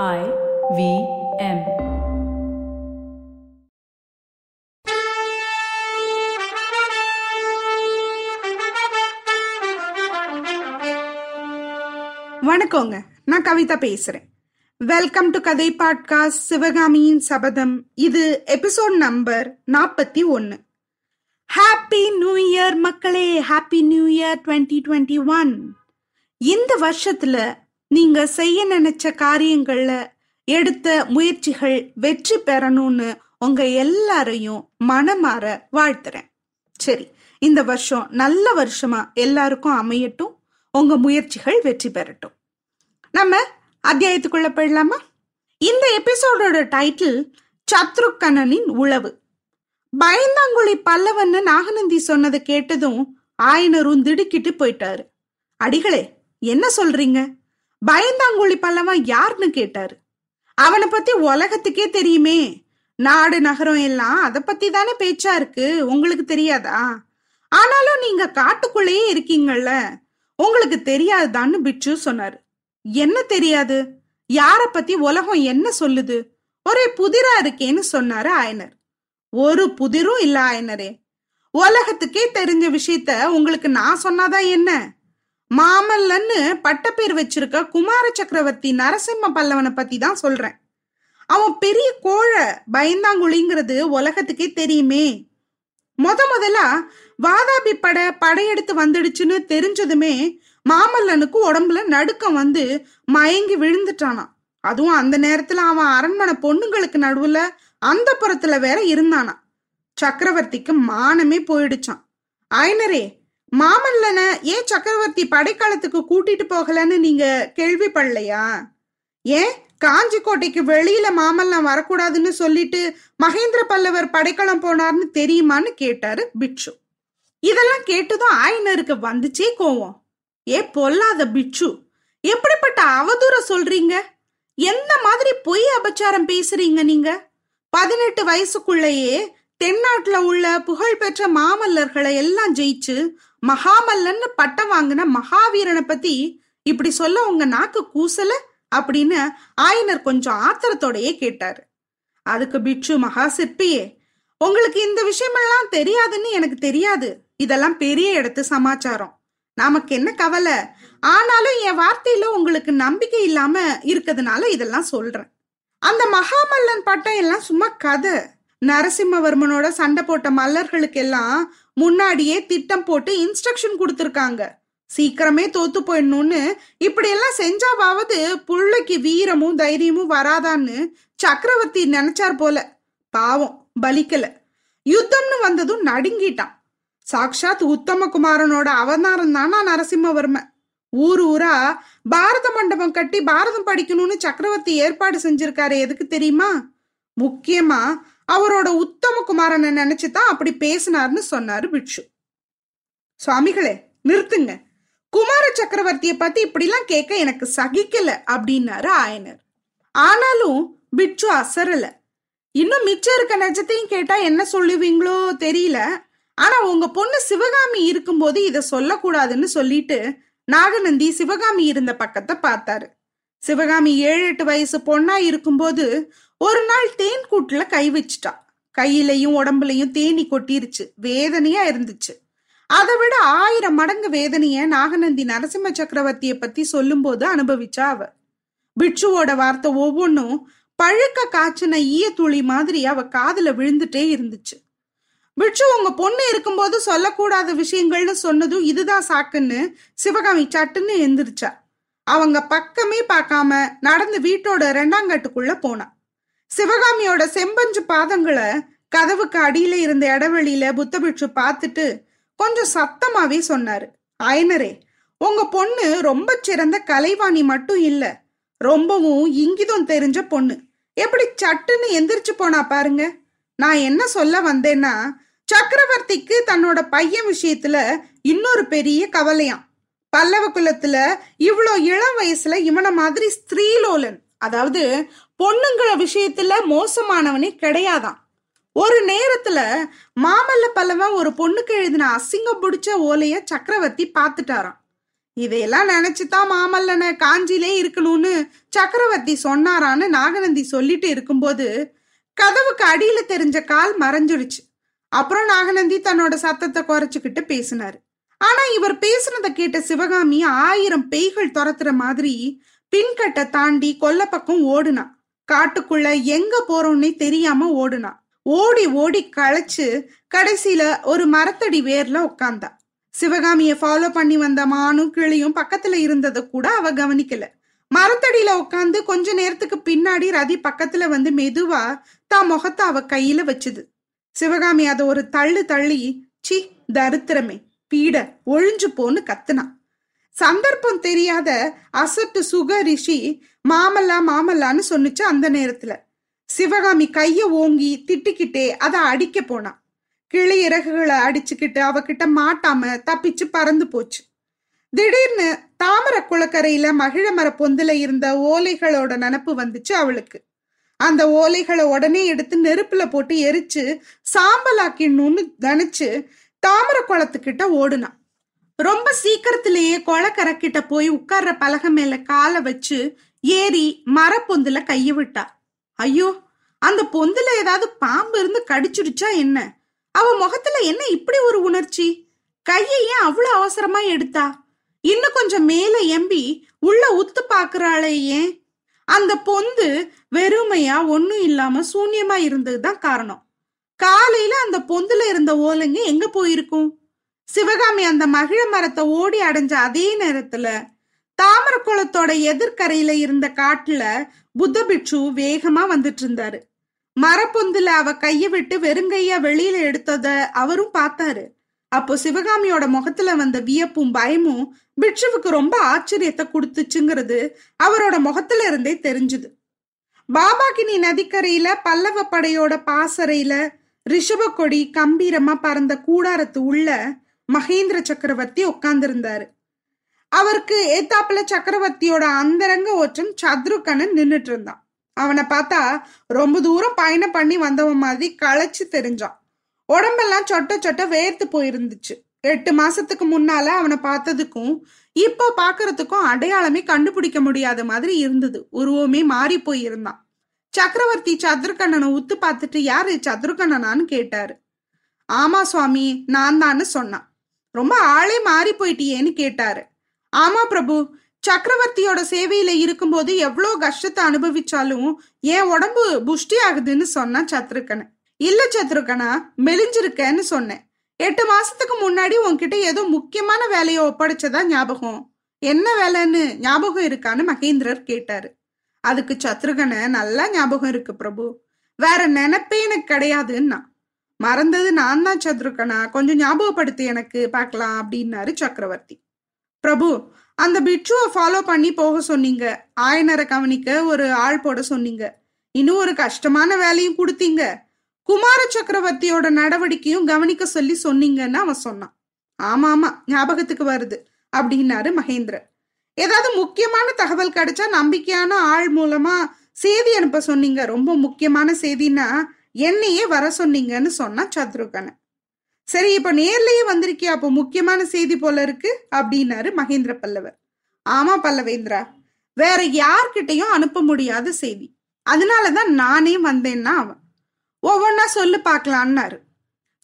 I V M. வணக்கங்க. நான் கவிதா பேசுறேன். வெல்கம் டு கதை பாட்காஸ்ட் சிவகாமியின் சபதம் இது எபிசோட் நம்பர் நாற்பத்தி ஒன்னு. ஹாப்பி நியூ இயர் மக்களே. Happy new year twenty twenty one இந்த வருஷத்துல நீங்க செய்ய நினைச்ச காரியங்கள்ல எடுத்த முயற்சிகள் வெற்றி பெறணும்னு உங்க எல்லாரையும் மனமாற வாழ்த்துறேன். சரி இந்த வருஷம் நல்ல வருஷமா எல்லாருக்கும் அமையட்டும் உங்க முயற்சிகள் வெற்றி பெறட்டும். நம்ம அத்தியாயத்துக்குள்ள போயிடலாமா? இந்த எபிசோடோட டைட்டில் சத்ருக்கணனின் உளவு. பயந்தாங்குழி பல்லவன்னு நாகநந்தி சொன்னதை கேட்டதும் ஆயனரும் திடுக்கிட்டு போயிட்டாரு. அடிகளே என்ன சொல்றீங்க? பயந்தாங்குழி பல்லவன் யாருன்னு கேட்டாரு. அவனை பத்தி உலகத்துக்கே தெரியுமே. நாடு நகரம் எல்லாம் அதை பத்தி தானே பேச்சா இருக்கு? உங்களுக்கு தெரியாதா? ஆனாலும் நீங்க காட்டுக்குள்ளேயே இருக்கீங்கல்ல உங்களுக்கு தெரியாதுதான்னு பிட்சு சொன்னாரு. என்ன தெரியாது? யார பத்தி உலகம் என்ன சொல்லுது? ஒரே புதிரா இருக்கேன்னு சொன்னாரு ஆயனர். ஒரு புதிரும் இல்ல ஆயனரே. உலகத்துக்கே தெரிஞ்ச விஷயத்த உங்களுக்கு நான் சொன்னாதான் என்ன? மாமல்லன்னு பட்டப்பேர் வச்சிருக்க குமார சக்கரவர்த்தி நரசிம்ம பல்லவனை பத்தி தான் சொல்றேன். அவன் பெரிய கோழை பயந்தாங்குழிங்கிறது உலகத்துக்கே தெரியுமே. முத முதலா வாதாபி பட படையெடுத்து வந்துடுச்சுன்னு தெரிஞ்சதுமே மாமல்லனுக்கு உடம்புல நடுக்கம் வந்து மயங்கி விழுந்துட்டானாம். அதுவும் அந்த நேரத்துல அவன் அரண்மனை பொண்ணுங்களுக்கு நடுவுல அந்த புறத்துல வேற இருந்தானா சக்கரவர்த்திக்கு மானமே போயிடுச்சான் ஐனரே மாமல்லனை ஏன் சக்கரவர்த்தி படைக்காலத்துக்கு கூட்டிட்டு போகலன்னு நீங்க கேள்விப்படலையா? ஏன்? காஞ்சி கோட்டைக்கு வெளியில மாமல்லம் வரக்கூடாதுன்னு சொல்லிட்டு மகேந்திர பல்லவர் படைக்களம் போனார்னு தெரியுமான்னு கேட்டாரு பிட்சு இதெல்லாம் கேட்டதும் ஆயனருக்கு வந்துச்சே கோவம். ஏ பொல்லாத பிட்சு எப்படிப்பட்ட அவதூற சொல்றீங்க? எந்த மாதிரி பொய் அபச்சாரம் பேசுறீங்க நீங்க? பதினெட்டு வயசுக்குள்ளேயே தென்னாட்டுல உள்ள புகழ்பெற்ற மாமல்லர்களை எல்லாம் ஜெயிச்சு மகாமல்லன்னு பட்டம் வாங்கின மகாவீரனை பத்தி இப்படி சொல்ல உங்க நாக்கு கூசல அப்படின்னு ஆயனர் கொஞ்சம் ஆத்திரத்தோடையே கேட்டாரு. அதுக்கு பிட்சு மகா சிற்பியே உங்களுக்கு இந்த விஷயமெல்லாம் தெரியாதுன்னு எனக்கு தெரியாது. இதெல்லாம் பெரிய இடத்து சமாச்சாரம். நமக்கு என்ன கவலை? ஆனாலும் என் வார்த்தையில உங்களுக்கு நம்பிக்கை இல்லாம இருக்கிறதுனால இதெல்லாம் சொல்றேன். அந்த மகாமல்லன் பட்டம் எல்லாம் சும்மா கதை. நரசிம்மவர்மனோட சண்டை போட்ட மல்லர்களுக்கு எல்லாம் முன்னாடியே திட்டம் போட்டு இன்ஸ்ட்ரக்ஷன் கொடுத்துருக்காங்க. சீக்கிரமே தோத்து போயிடணும்னு இப்படி எல்லாம் செஞ்சாவாவது புள்ளைக்கு வீரமும் தைரியமும் வராதான்னு சக்கரவர்த்தி நினைச்சார் போல. பாவம் பலிக்கல. யுத்தம்னு வந்ததும் நடுங்கிட்டான். சாக்ஷாத் உத்தமகுமாரனோட அவதாரம் தானா நரசிம்மவர்மன் ஊர் ஊரா பாரத மண்டபம் கட்டி பாரதம் படிக்கணும்னு சக்கரவர்த்தி ஏற்பாடு செஞ்சிருக்காரு எதுக்கு தெரியுமா? முக்கியமா அவரோட உத்தமகுமாரனை நினைச்சுதான் அப்படி பேசினார்னு சொன்னாரு பிட்சு சுவாமிகளே நிறுத்துங்க. குமார சக்கரவர்த்திய பத்தி இப்படிலாம் கேட்க எனக்கு சகிக்கல அப்படின்னாரு ஆயனர். ஆனாலும் பிட்சு அசரல. இன்னும் மிச்சம் இருக்க நெஜத்தையும் கேட்டா என்ன சொல்லுவீங்களோ தெரியல. ஆனா உங்க பொண்ணு சிவகாமி இருக்கும்போது இத சொல்லக்கூடாதுன்னு சொல்லிட்டு நாகநந்தி சிவகாமி இருந்த பக்கத்தை பார்த்தாரு. சிவகாமி ஏழு எட்டு வயசு பொண்ணா இருக்கும்போது ஒரு நாள் தேன் கூட்டுல கை வச்சுட்டா. கையிலையும் உடம்புலையும் தேனி கொட்டிருச்சு. வேதனையா இருந்துச்சு. அதை விட ஆயிரம் மடங்கு வேதனைய நாகநந்தி நரசிம்ம சக்கரவர்த்திய பத்தி சொல்லும்போது அனுபவிச்சா அவ. பிட்சுவோட வார்த்தை ஒவ்வொன்றும் பழுக்க காய்ச்சின ஈய துளி மாதிரி அவ காதுல விழுந்துட்டே இருந்துச்சு. பிட்சு உங்க பொண்ணு இருக்கும்போது சொல்லக்கூடாத விஷயங்கள்னு சொன்னதும் இதுதான் சாக்குன்னு சிவகாமி சட்டுன்னு எந்திரிச்சா. அவங்க பக்கமே பார்க்காம நடந்து வீட்டோட ரெண்டாங்கட்டுக்குள்ள போனான் சிவகாமியோட செம்பஞ்சு பாதங்களை கதவுக்கு அடியில இருந்த இடைவெளியில புத்தபிட்சு பார்த்துட்டு கொஞ்சம் சத்தமாவே சொன்னாரு. அயனரே உங்க பொண்ணு ரொம்ப சிறந்த கலைவாணி மட்டும் இல்ல ரொம்பவும் இங்கிதம் தெரிஞ்ச பொண்ணு. எப்படி சட்டுன்னு எந்திரிச்சு போனா பாருங்க. நான் என்ன சொல்ல வந்தேன்னா சக்கரவர்த்திக்கு தன்னோட பையன் விஷயத்துல இன்னொரு பெரிய கவலையாம். பல்லவ குலத்துல இவ்வளோ இளம் வயசுல இவன மாதிரி ஸ்திரீலோலன் அதாவது பொண்ணுங்கள விஷயத்துல மோசமானவனே கிடையாதான். ஒரு நேரத்துல மாமல்ல பல்லவன் ஒரு பொண்ணுக்கு எழுதின அசிங்கம் பிடிச்ச ஓலைய சக்கரவர்த்தி பார்த்துட்டாராம். இதையெல்லாம் நினைச்சுதான் மாமல்லனை காஞ்சிலே இருக்கணும்னு சக்கரவர்த்தி சொன்னாரான்னு நாகநந்தி சொல்லிட்டு இருக்கும்போது கதவுக்கு அடியில தெரிஞ்ச கால் மறைஞ்சிடுச்சு. அப்புறம் நாகநந்தி தன்னோட சத்தத்தை குறைச்சுக்கிட்டு பேசினாரு. ஆனா இவர் பேசுனதை கேட்ட சிவகாமி ஆயிரம் பேய்கள் துரத்துற மாதிரி பின்கட்டை தாண்டி கொல்ல பக்கம் ஓடுனா. காட்டுக்குள்ள எங்க போறோம்னே தெரியாம ஓடுனா. ஓடி ஓடி களைச்சு கடைசியில ஒரு மரத்தடி வேர்ல உட்காந்தா சிவகாமிய ஃபாலோ பண்ணி வந்த மானும் கிளியும் பக்கத்துல இருந்ததை கூட அவ கவனிக்கல. மரத்தடியில உட்காந்து கொஞ்ச நேரத்துக்கு பின்னாடி ரதி பக்கத்துல வந்து மெதுவா தான் முகத்தை அவ கையில வச்சுது. சிவகாமி அதை ஒரு தள்ளு தள்ளி சி தரித்திரமே. பீட ஒழிஞ்சு போன்னு கத்துனா சந்தர்ப்பம் தெரியாத அசட்டு சுக ரிஷி மாமல்லா மாமல்லான்னு சொன்னுச்சு அந்த நேரத்துல. சிவகாமி கைய ஓங்கி திட்டிக்கிட்டே அதை அடிக்க போனான். கிளி இறகுகளை அடிச்சுக்கிட்டு அவகிட்ட மாட்டாம தப்பிச்சு பறந்து போச்சு. திடீர்னு தாமர குளக்கரையில மகிழ மர பொந்துல இருந்த ஓலைகளோட நினப்பு வந்துச்சு அவளுக்கு. அந்த ஓலைகளை உடனே எடுத்து நெருப்புல போட்டு எரிச்சு சாம்பலாக்கிடணும்னு நினைச்சு தாமர குளத்துக்கிட்ட ஓடுனான் ரொம்ப சீக்கிரத்திலேயே குளக்கரை கிட்ட போய் உட்கார்ற பலகை மேல காலை வச்சு ஏறி மரப்பொந்துல கைய விட்டா. ஐயோ அந்த பொந்துல ஏதாவது பாம்பு இருந்து கடிச்சிடுச்சா என்ன? அவ முகத்துல என்ன இப்படி ஒரு உணர்ச்சி? கையை ஏன் அவ்வளவு அவசரமா எடுத்தா? இன்னும் கொஞ்சம் மேல எம்பி உள்ள உத்து பாக்குறாளே ஏன் அந்த பொந்து வெறுமையா ஒன்னும் இல்லாம சூன்யமா இருந்ததுதான் காரணம். காலையில அந்த பொந்துல இருந்த ஓலைங்க எங்க போயிருக்கும்? சிவகாமி அந்த மகிழ மரத்தை ஓடி அடைஞ்ச அதே நேரத்துல தாமர குளத்தோட எதிர்கரையில இருந்த காட்டுல புத்த பிட்சு வேகமா வந்துட்டு இருந்தாரு. மரப்பொந்துல அவ கைய விட்டு வெறுங்கையா வெளியில எடுத்தத அவரும் பார்த்தாரு. அப்போ சிவகாமியோட முகத்துல வந்த வியப்பும் பயமும் பிட்சுவுக்கு ரொம்ப ஆச்சரியத்தை கொடுத்துச்சுங்கிறது அவரோட முகத்துல இருந்தே தெரிஞ்சுது. பாபாகினி நதிக்கரையில பல்லவ படையோட பாசறையில ரிஷப கொடி கம்பீரமா பறந்த கூடாரத்து உள்ள மகேந்திர சக்கரவர்த்தி உட்கார்ந்திருந்தாரு. அவருக்கு ஏத்தாப்புல சக்கரவர்த்தியோட அந்தரங்க ஒற்றன் சத்ருகனன் நின்னுட்டு இருந்தான். அவனை பார்த்தா ரொம்ப தூரம் பயணம் பண்ணி வந்தவன் மாதிரி களைச்சு தெரிஞ்சான். உடம்பெல்லாம் சொட்ட சொட்ட வேர்த்து போயிருந்துச்சு. எட்டு மாசத்துக்கு முன்னால அவனை பார்த்ததுக்கும் இப்போ பாக்குறதுக்கும் அடையாளமே கண்டுபிடிக்க முடியாத மாதிரி இருந்தது. உருவமே மாறி போயிருந்தான். சக்கரவர்த்தி சதுர்கண்ணனை உத்து பார்த்துட்டு யாரு சதுர்கண்ணனான்னு கேட்டாரு. ஆமா சுவாமி நான் தான்னு சொன்னான். ரொம்ப ஆளே மாறி போயிட்டியேன்னு கேட்டாரு. ஆமா பிரபு சக்கரவர்த்தியோட சேவையில இருக்கும்போது எவ்வளோ கஷ்டத்தை அனுபவிச்சாலும் என் உடம்பு புஷ்டி ஆகுதுன்னு சொன்னான் சத்ருக்கனை இல்ல சத்ருக்கனா மெலிஞ்சிருக்கேன்னு சொன்னேன். எட்டு மாசத்துக்கு முன்னாடி உன்கிட்ட ஏதோ முக்கியமான வேலையை ஒப்படைச்சதா ஞாபகம். என்ன வேலைன்னு ஞாபகம் இருக்கான்னு மகேந்திரர் கேட்டாரு. அதுக்கு சத்ருகனை நல்லா ஞாபகம் இருக்கு பிரபு. வேற நினைப்பே எனக்கு கிடையாதுன்னா. மறந்தது நான் தான் சத்ருகனா? கொஞ்சம் ஞாபகப்படுத்தி எனக்கு பார்க்கலாம் அப்படின்னாரு சக்கரவர்த்தி. பிரபு அந்த பிட்சுவை ஃபாலோ பண்ணி போக சொன்னீங்க. ஆயனரை கவனிக்க ஒரு ஆள் போட சொன்னீங்க. இன்னும் ஒரு கஷ்டமான வேலையும் கொடுத்தீங்க. குமார சக்கரவர்த்தியோட நடவடிக்கையும் கவனிக்க சொல்லி சொன்னீங்கன்னு அவன் சொன்னான். ஆமா ஆமா ஞாபகத்துக்கு வருது அப்படின்னாரு மகேந்திரன். ஏதாவது முக்கியமான தகவல் கிடைச்சா நம்பிக்கையான ஆள் மூலமா செய்தி அனுப்ப சொன்னீங்க. ரொம்ப முக்கியமான செய்தின்னா என்னையே வர சொன்னீங்கன்னு சொன்னா சத்ருகனை சரி இப்ப நேர்லயே வந்திருக்கியா? அப்போ முக்கியமான செய்தி போல இருக்கு அப்படின்னாரு மகேந்திர பல்லவர். ஆமா பல்லவேந்திரா வேற யார்கிட்டையும் அனுப்ப முடியாத செய்தி. அதனாலதான் நானே வந்தேன்னா அவன். ஒவ்வொன்னா சொல்லு பார்க்கலான்னாரு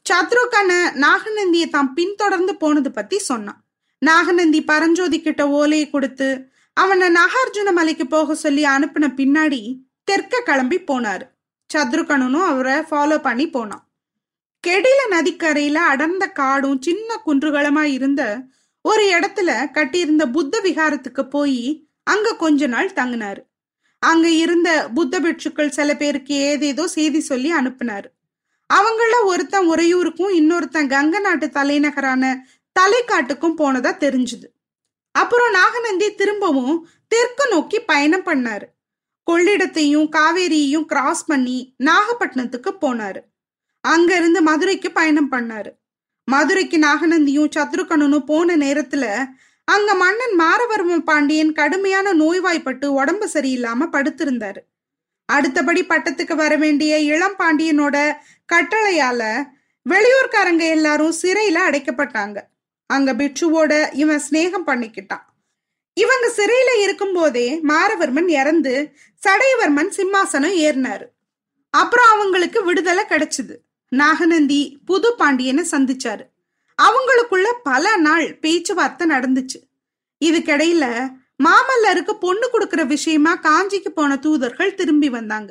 சத்ருகன நாகநந்தியை தான் பின்தொடர்ந்து போனது பத்தி சொன்னான். நாகநந்தி பரஞ்சோதி கிட்ட ஓலையை கொடுத்து அவனை நாகார்ஜுன மலைக்கு போக சொல்லி அனுப்பின பின்னாடி தெற்க கிளம்பி போனாரு. சத்ருகனும் அவரை ஃபாலோ பண்ணி போனான். கெடில நதிக்கரையில அடர்ந்த காடும் சின்ன குன்றுகளமா இருந்த ஒரு இடத்துல கட்டியிருந்த புத்த விகாரத்துக்கு போய் அங்க கொஞ்ச நாள் தங்கினாரு. அங்க இருந்த புத்த பிட்சுக்கள் சில பேருக்கு ஏதேதோ செய்தி சொல்லி அனுப்புனாரு. அவங்கள ஒருத்தன் உறையூருக்கும் இன்னொருத்தன் கங்க நாட்டு தலைநகரான தலைக்காட்டுக்கும் போனதா தெரிஞ்சுது. அப்புறம் நாகநந்தி திரும்பவும் தெற்கு நோக்கி பயணம் பண்ணாரு. கொள்ளிடத்தையும் காவேரியையும் கிராஸ் பண்ணி நாகப்பட்டினத்துக்கு போனாரு. அங்க இருந்து மதுரைக்கு பயணம் பண்ணாரு. மதுரைக்கு நாகநந்தியும் சத்ருகணனும் போன நேரத்துல அங்க மன்னன் மாரவர்ம பாண்டியன் கடுமையான நோய்வாய்ப்பட்டு உடம்பு சரியில்லாம படுத்திருந்தாரு. அடுத்தபடி பட்டத்துக்கு வர வேண்டிய இளம் பாண்டியனோட கட்டளையால வெளியூர்காரங்க எல்லாரும் சிறையில அடைக்கப்பட்டாங்க. அங்க பிட்சுவோட இவன் சிநேகம் பண்ணிக்கிட்டான். இவங்க சிறையில இருக்கும்போதே மாரவர்மன் இறந்து சடையவர்மன் சிம்மாசனம் ஏறினாரு. அப்புறம் அவங்களுக்கு விடுதலை கிடைச்சது. நாகநந்தி புது பாண்டியனை சந்திச்சாரு. அவங்களுக்குள்ள பல நாள் பேச்சுவார்த்தை நடந்துச்சு. இதுக்கிடையில மாமல்லருக்கு பொண்ணு கொடுக்கற விஷயமா காஞ்சிக்கு போன தூதர்கள் திரும்பி வந்தாங்க.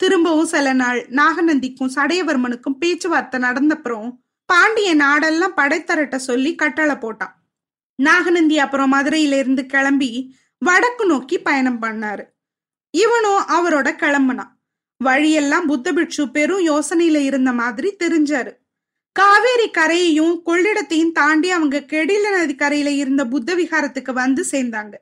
திரும்பவும் சில நாள் நாகநந்திக்கும் சடையவர்மனுக்கும் பேச்சுவார்த்தை நடந்தப்புறம் பாண்டிய நாடெல்லாம் படைத்தரட்ட சொல்லி கட்டளை போட்டான். நாகநந்தி அப்புறம் மதுரையில இருந்து கிளம்பி வடக்கு நோக்கி பயணம் பண்ணாரு. இவனும் அவரோட கிளம்புனான் வழியெல்லாம் புத்த பிட்சு பெரும் யோசனையில இருந்த மாதிரி தெரிஞ்சாரு. காவேரி கரையையும் கொள்ளிடத்தையும் தாண்டி அவங்க கெடில நதி கரையில இருந்த புத்த விகாரத்துக்கு வந்து சேர்ந்தாங்க.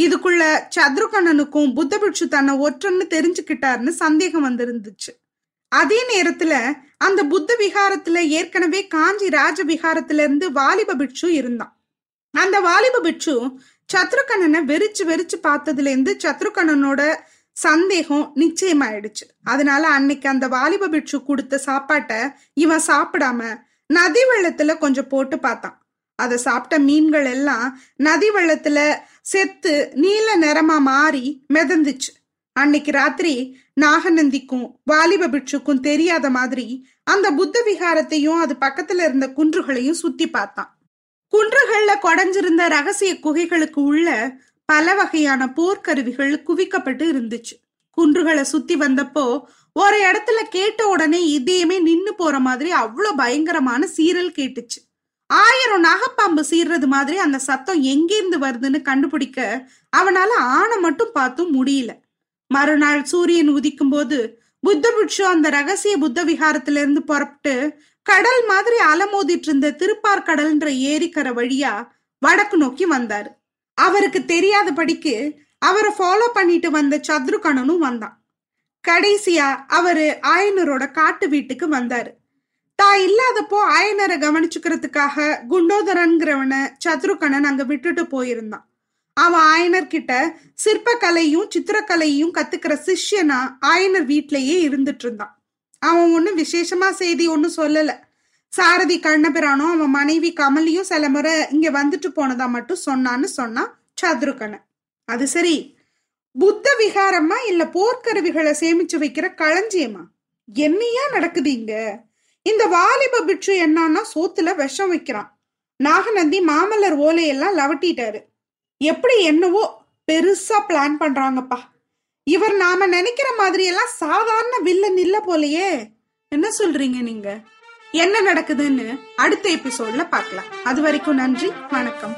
இதுக்குள்ள சத்ருகண்ணனுக்கும் புத்த பிட்சு தன்னை ஒற்றன்னு தெரிஞ்சுக்கிட்டாருன்னு சந்தேகம் வந்திருந்துச்சு. அதே நேரத்துல அந்த புத்த விகாரத்துல ஏற்கனவே காஞ்சி ராஜ விகாரத்துல இருந்து வாலிப பிட்சு இருந்தான். அந்த வாலிப பிட்சு சத்ருகண்ணனை வெறிச்சு வெறிச்சு பார்த்ததுல இருந்து சத்ருகண்ணனோட சந்தேகம் நிச்சயமாயிடுச்சு. அதனால அன்னைக்கு அந்த வாலிப பிட்சு கொடுத்த சாப்பாட்டை இவன் சாப்பிடாம நதி வெள்ளத்துல கொஞ்சம் போட்டு பார்த்தான். அதை சாப்பிட்ட மீன்கள் எல்லாம் நதி வெள்ளத்துல செத்து நீல நிறமா மாறி மிதந்துச்சு. அன்னைக்கு ராத்திரி நாகநந்திக்கும் வாலிப பிட்சுக்கும் தெரியாத மாதிரி அந்த புத்த விகாரத்தையும் அது பக்கத்துல இருந்த குன்றுகளையும் சுத்தி பார்த்தான். குன்றுகள்ல கொடைஞ்சிருந்த ரகசிய குகைகளுக்கு உள்ள பல வகையான போர்க்கருவிகள் குவிக்கப்பட்டு இருந்துச்சு. குன்றுகளை சுத்தி வந்தப்போ ஒரு இடத்துல கேட்ட உடனே இதயமே நின்னு போற மாதிரி அவ்வளோ பயங்கரமான சீரல் கேட்டுச்சு. ஆயிரம் நாகப்பாம்பு சீர்றது மாதிரி அந்த சத்தம் எங்கேருந்து வருதுன்னு கண்டுபிடிக்க அவனால ஆணை மட்டும் பார்த்தும் முடியல. மறுநாள் சூரியன் உதிக்கும் போது புத்த அந்த ரகசிய புத்த விகாரத்திலிருந்து புறப்பட்டு கடல் மாதிரி அலமோதிட்டு இருந்த திருப்பார்கடல்ன்ற ஏரிக்கரை வழியா வடக்கு நோக்கி வந்தாரு. அவருக்கு தெரியாதபடிக்கு அவரை ஃபாலோ பண்ணிட்டு வந்த சத்ருகணனும் வந்தான். கடைசியா அவரு ஆயனரோட காட்டு வீட்டுக்கு வந்தாரு. தான் இல்லாதப்போ ஆயனரை கவனிச்சுக்கிறதுக்காக குண்டோதரன்கிறவனை சத்ருகணன் அங்க விட்டுட்டு போயிருந்தான். அவன் ஆயனர் கிட்ட சிற்பக்கலையும் சித்திரக்கலையும் கத்துக்கிற சிஷ்யனா ஆயனர் வீட்லயே இருந்துட்டு இருந்தான். அவன் ஒன்னும் விசேஷமா செய்தி ஒன்னும் சொல்லல. சாரதி கண்ணபிரானும் அவன் மனைவி கமலியும் சில முறை இங்க வந்துட்டு போனதா மட்டும் சொன்னான்னு சொன்னான் சத்ருகணன் அது சரி புத்த விகாரமா இல்ல போர்க்கருவிகளை சேமிச்சு வைக்கிற களஞ்சியமா? என்னையா நடக்குது இங்க? இந்த வாலிப பிட்சு என்னன்னா சோத்துல விஷம் வைக்கிறான். நாகநந்தி மாமல்லர் ஓலையெல்லாம் லவட்டிட்டாரு. எப்படி என்னவோ பெருசா பிளான் பண்றாங்கப்பா. இவர் நாம நினைக்கிற மாதிரி எல்லாம் சாதாரண வில்லன் இல்ல போலயே. என்ன சொல்றீங்க நீங்க? என்ன நடக்குதுன்னு அடுத்த எபிசோட்ல பார்க்கலாம். அது வரைக்கும் நன்றி வணக்கம்.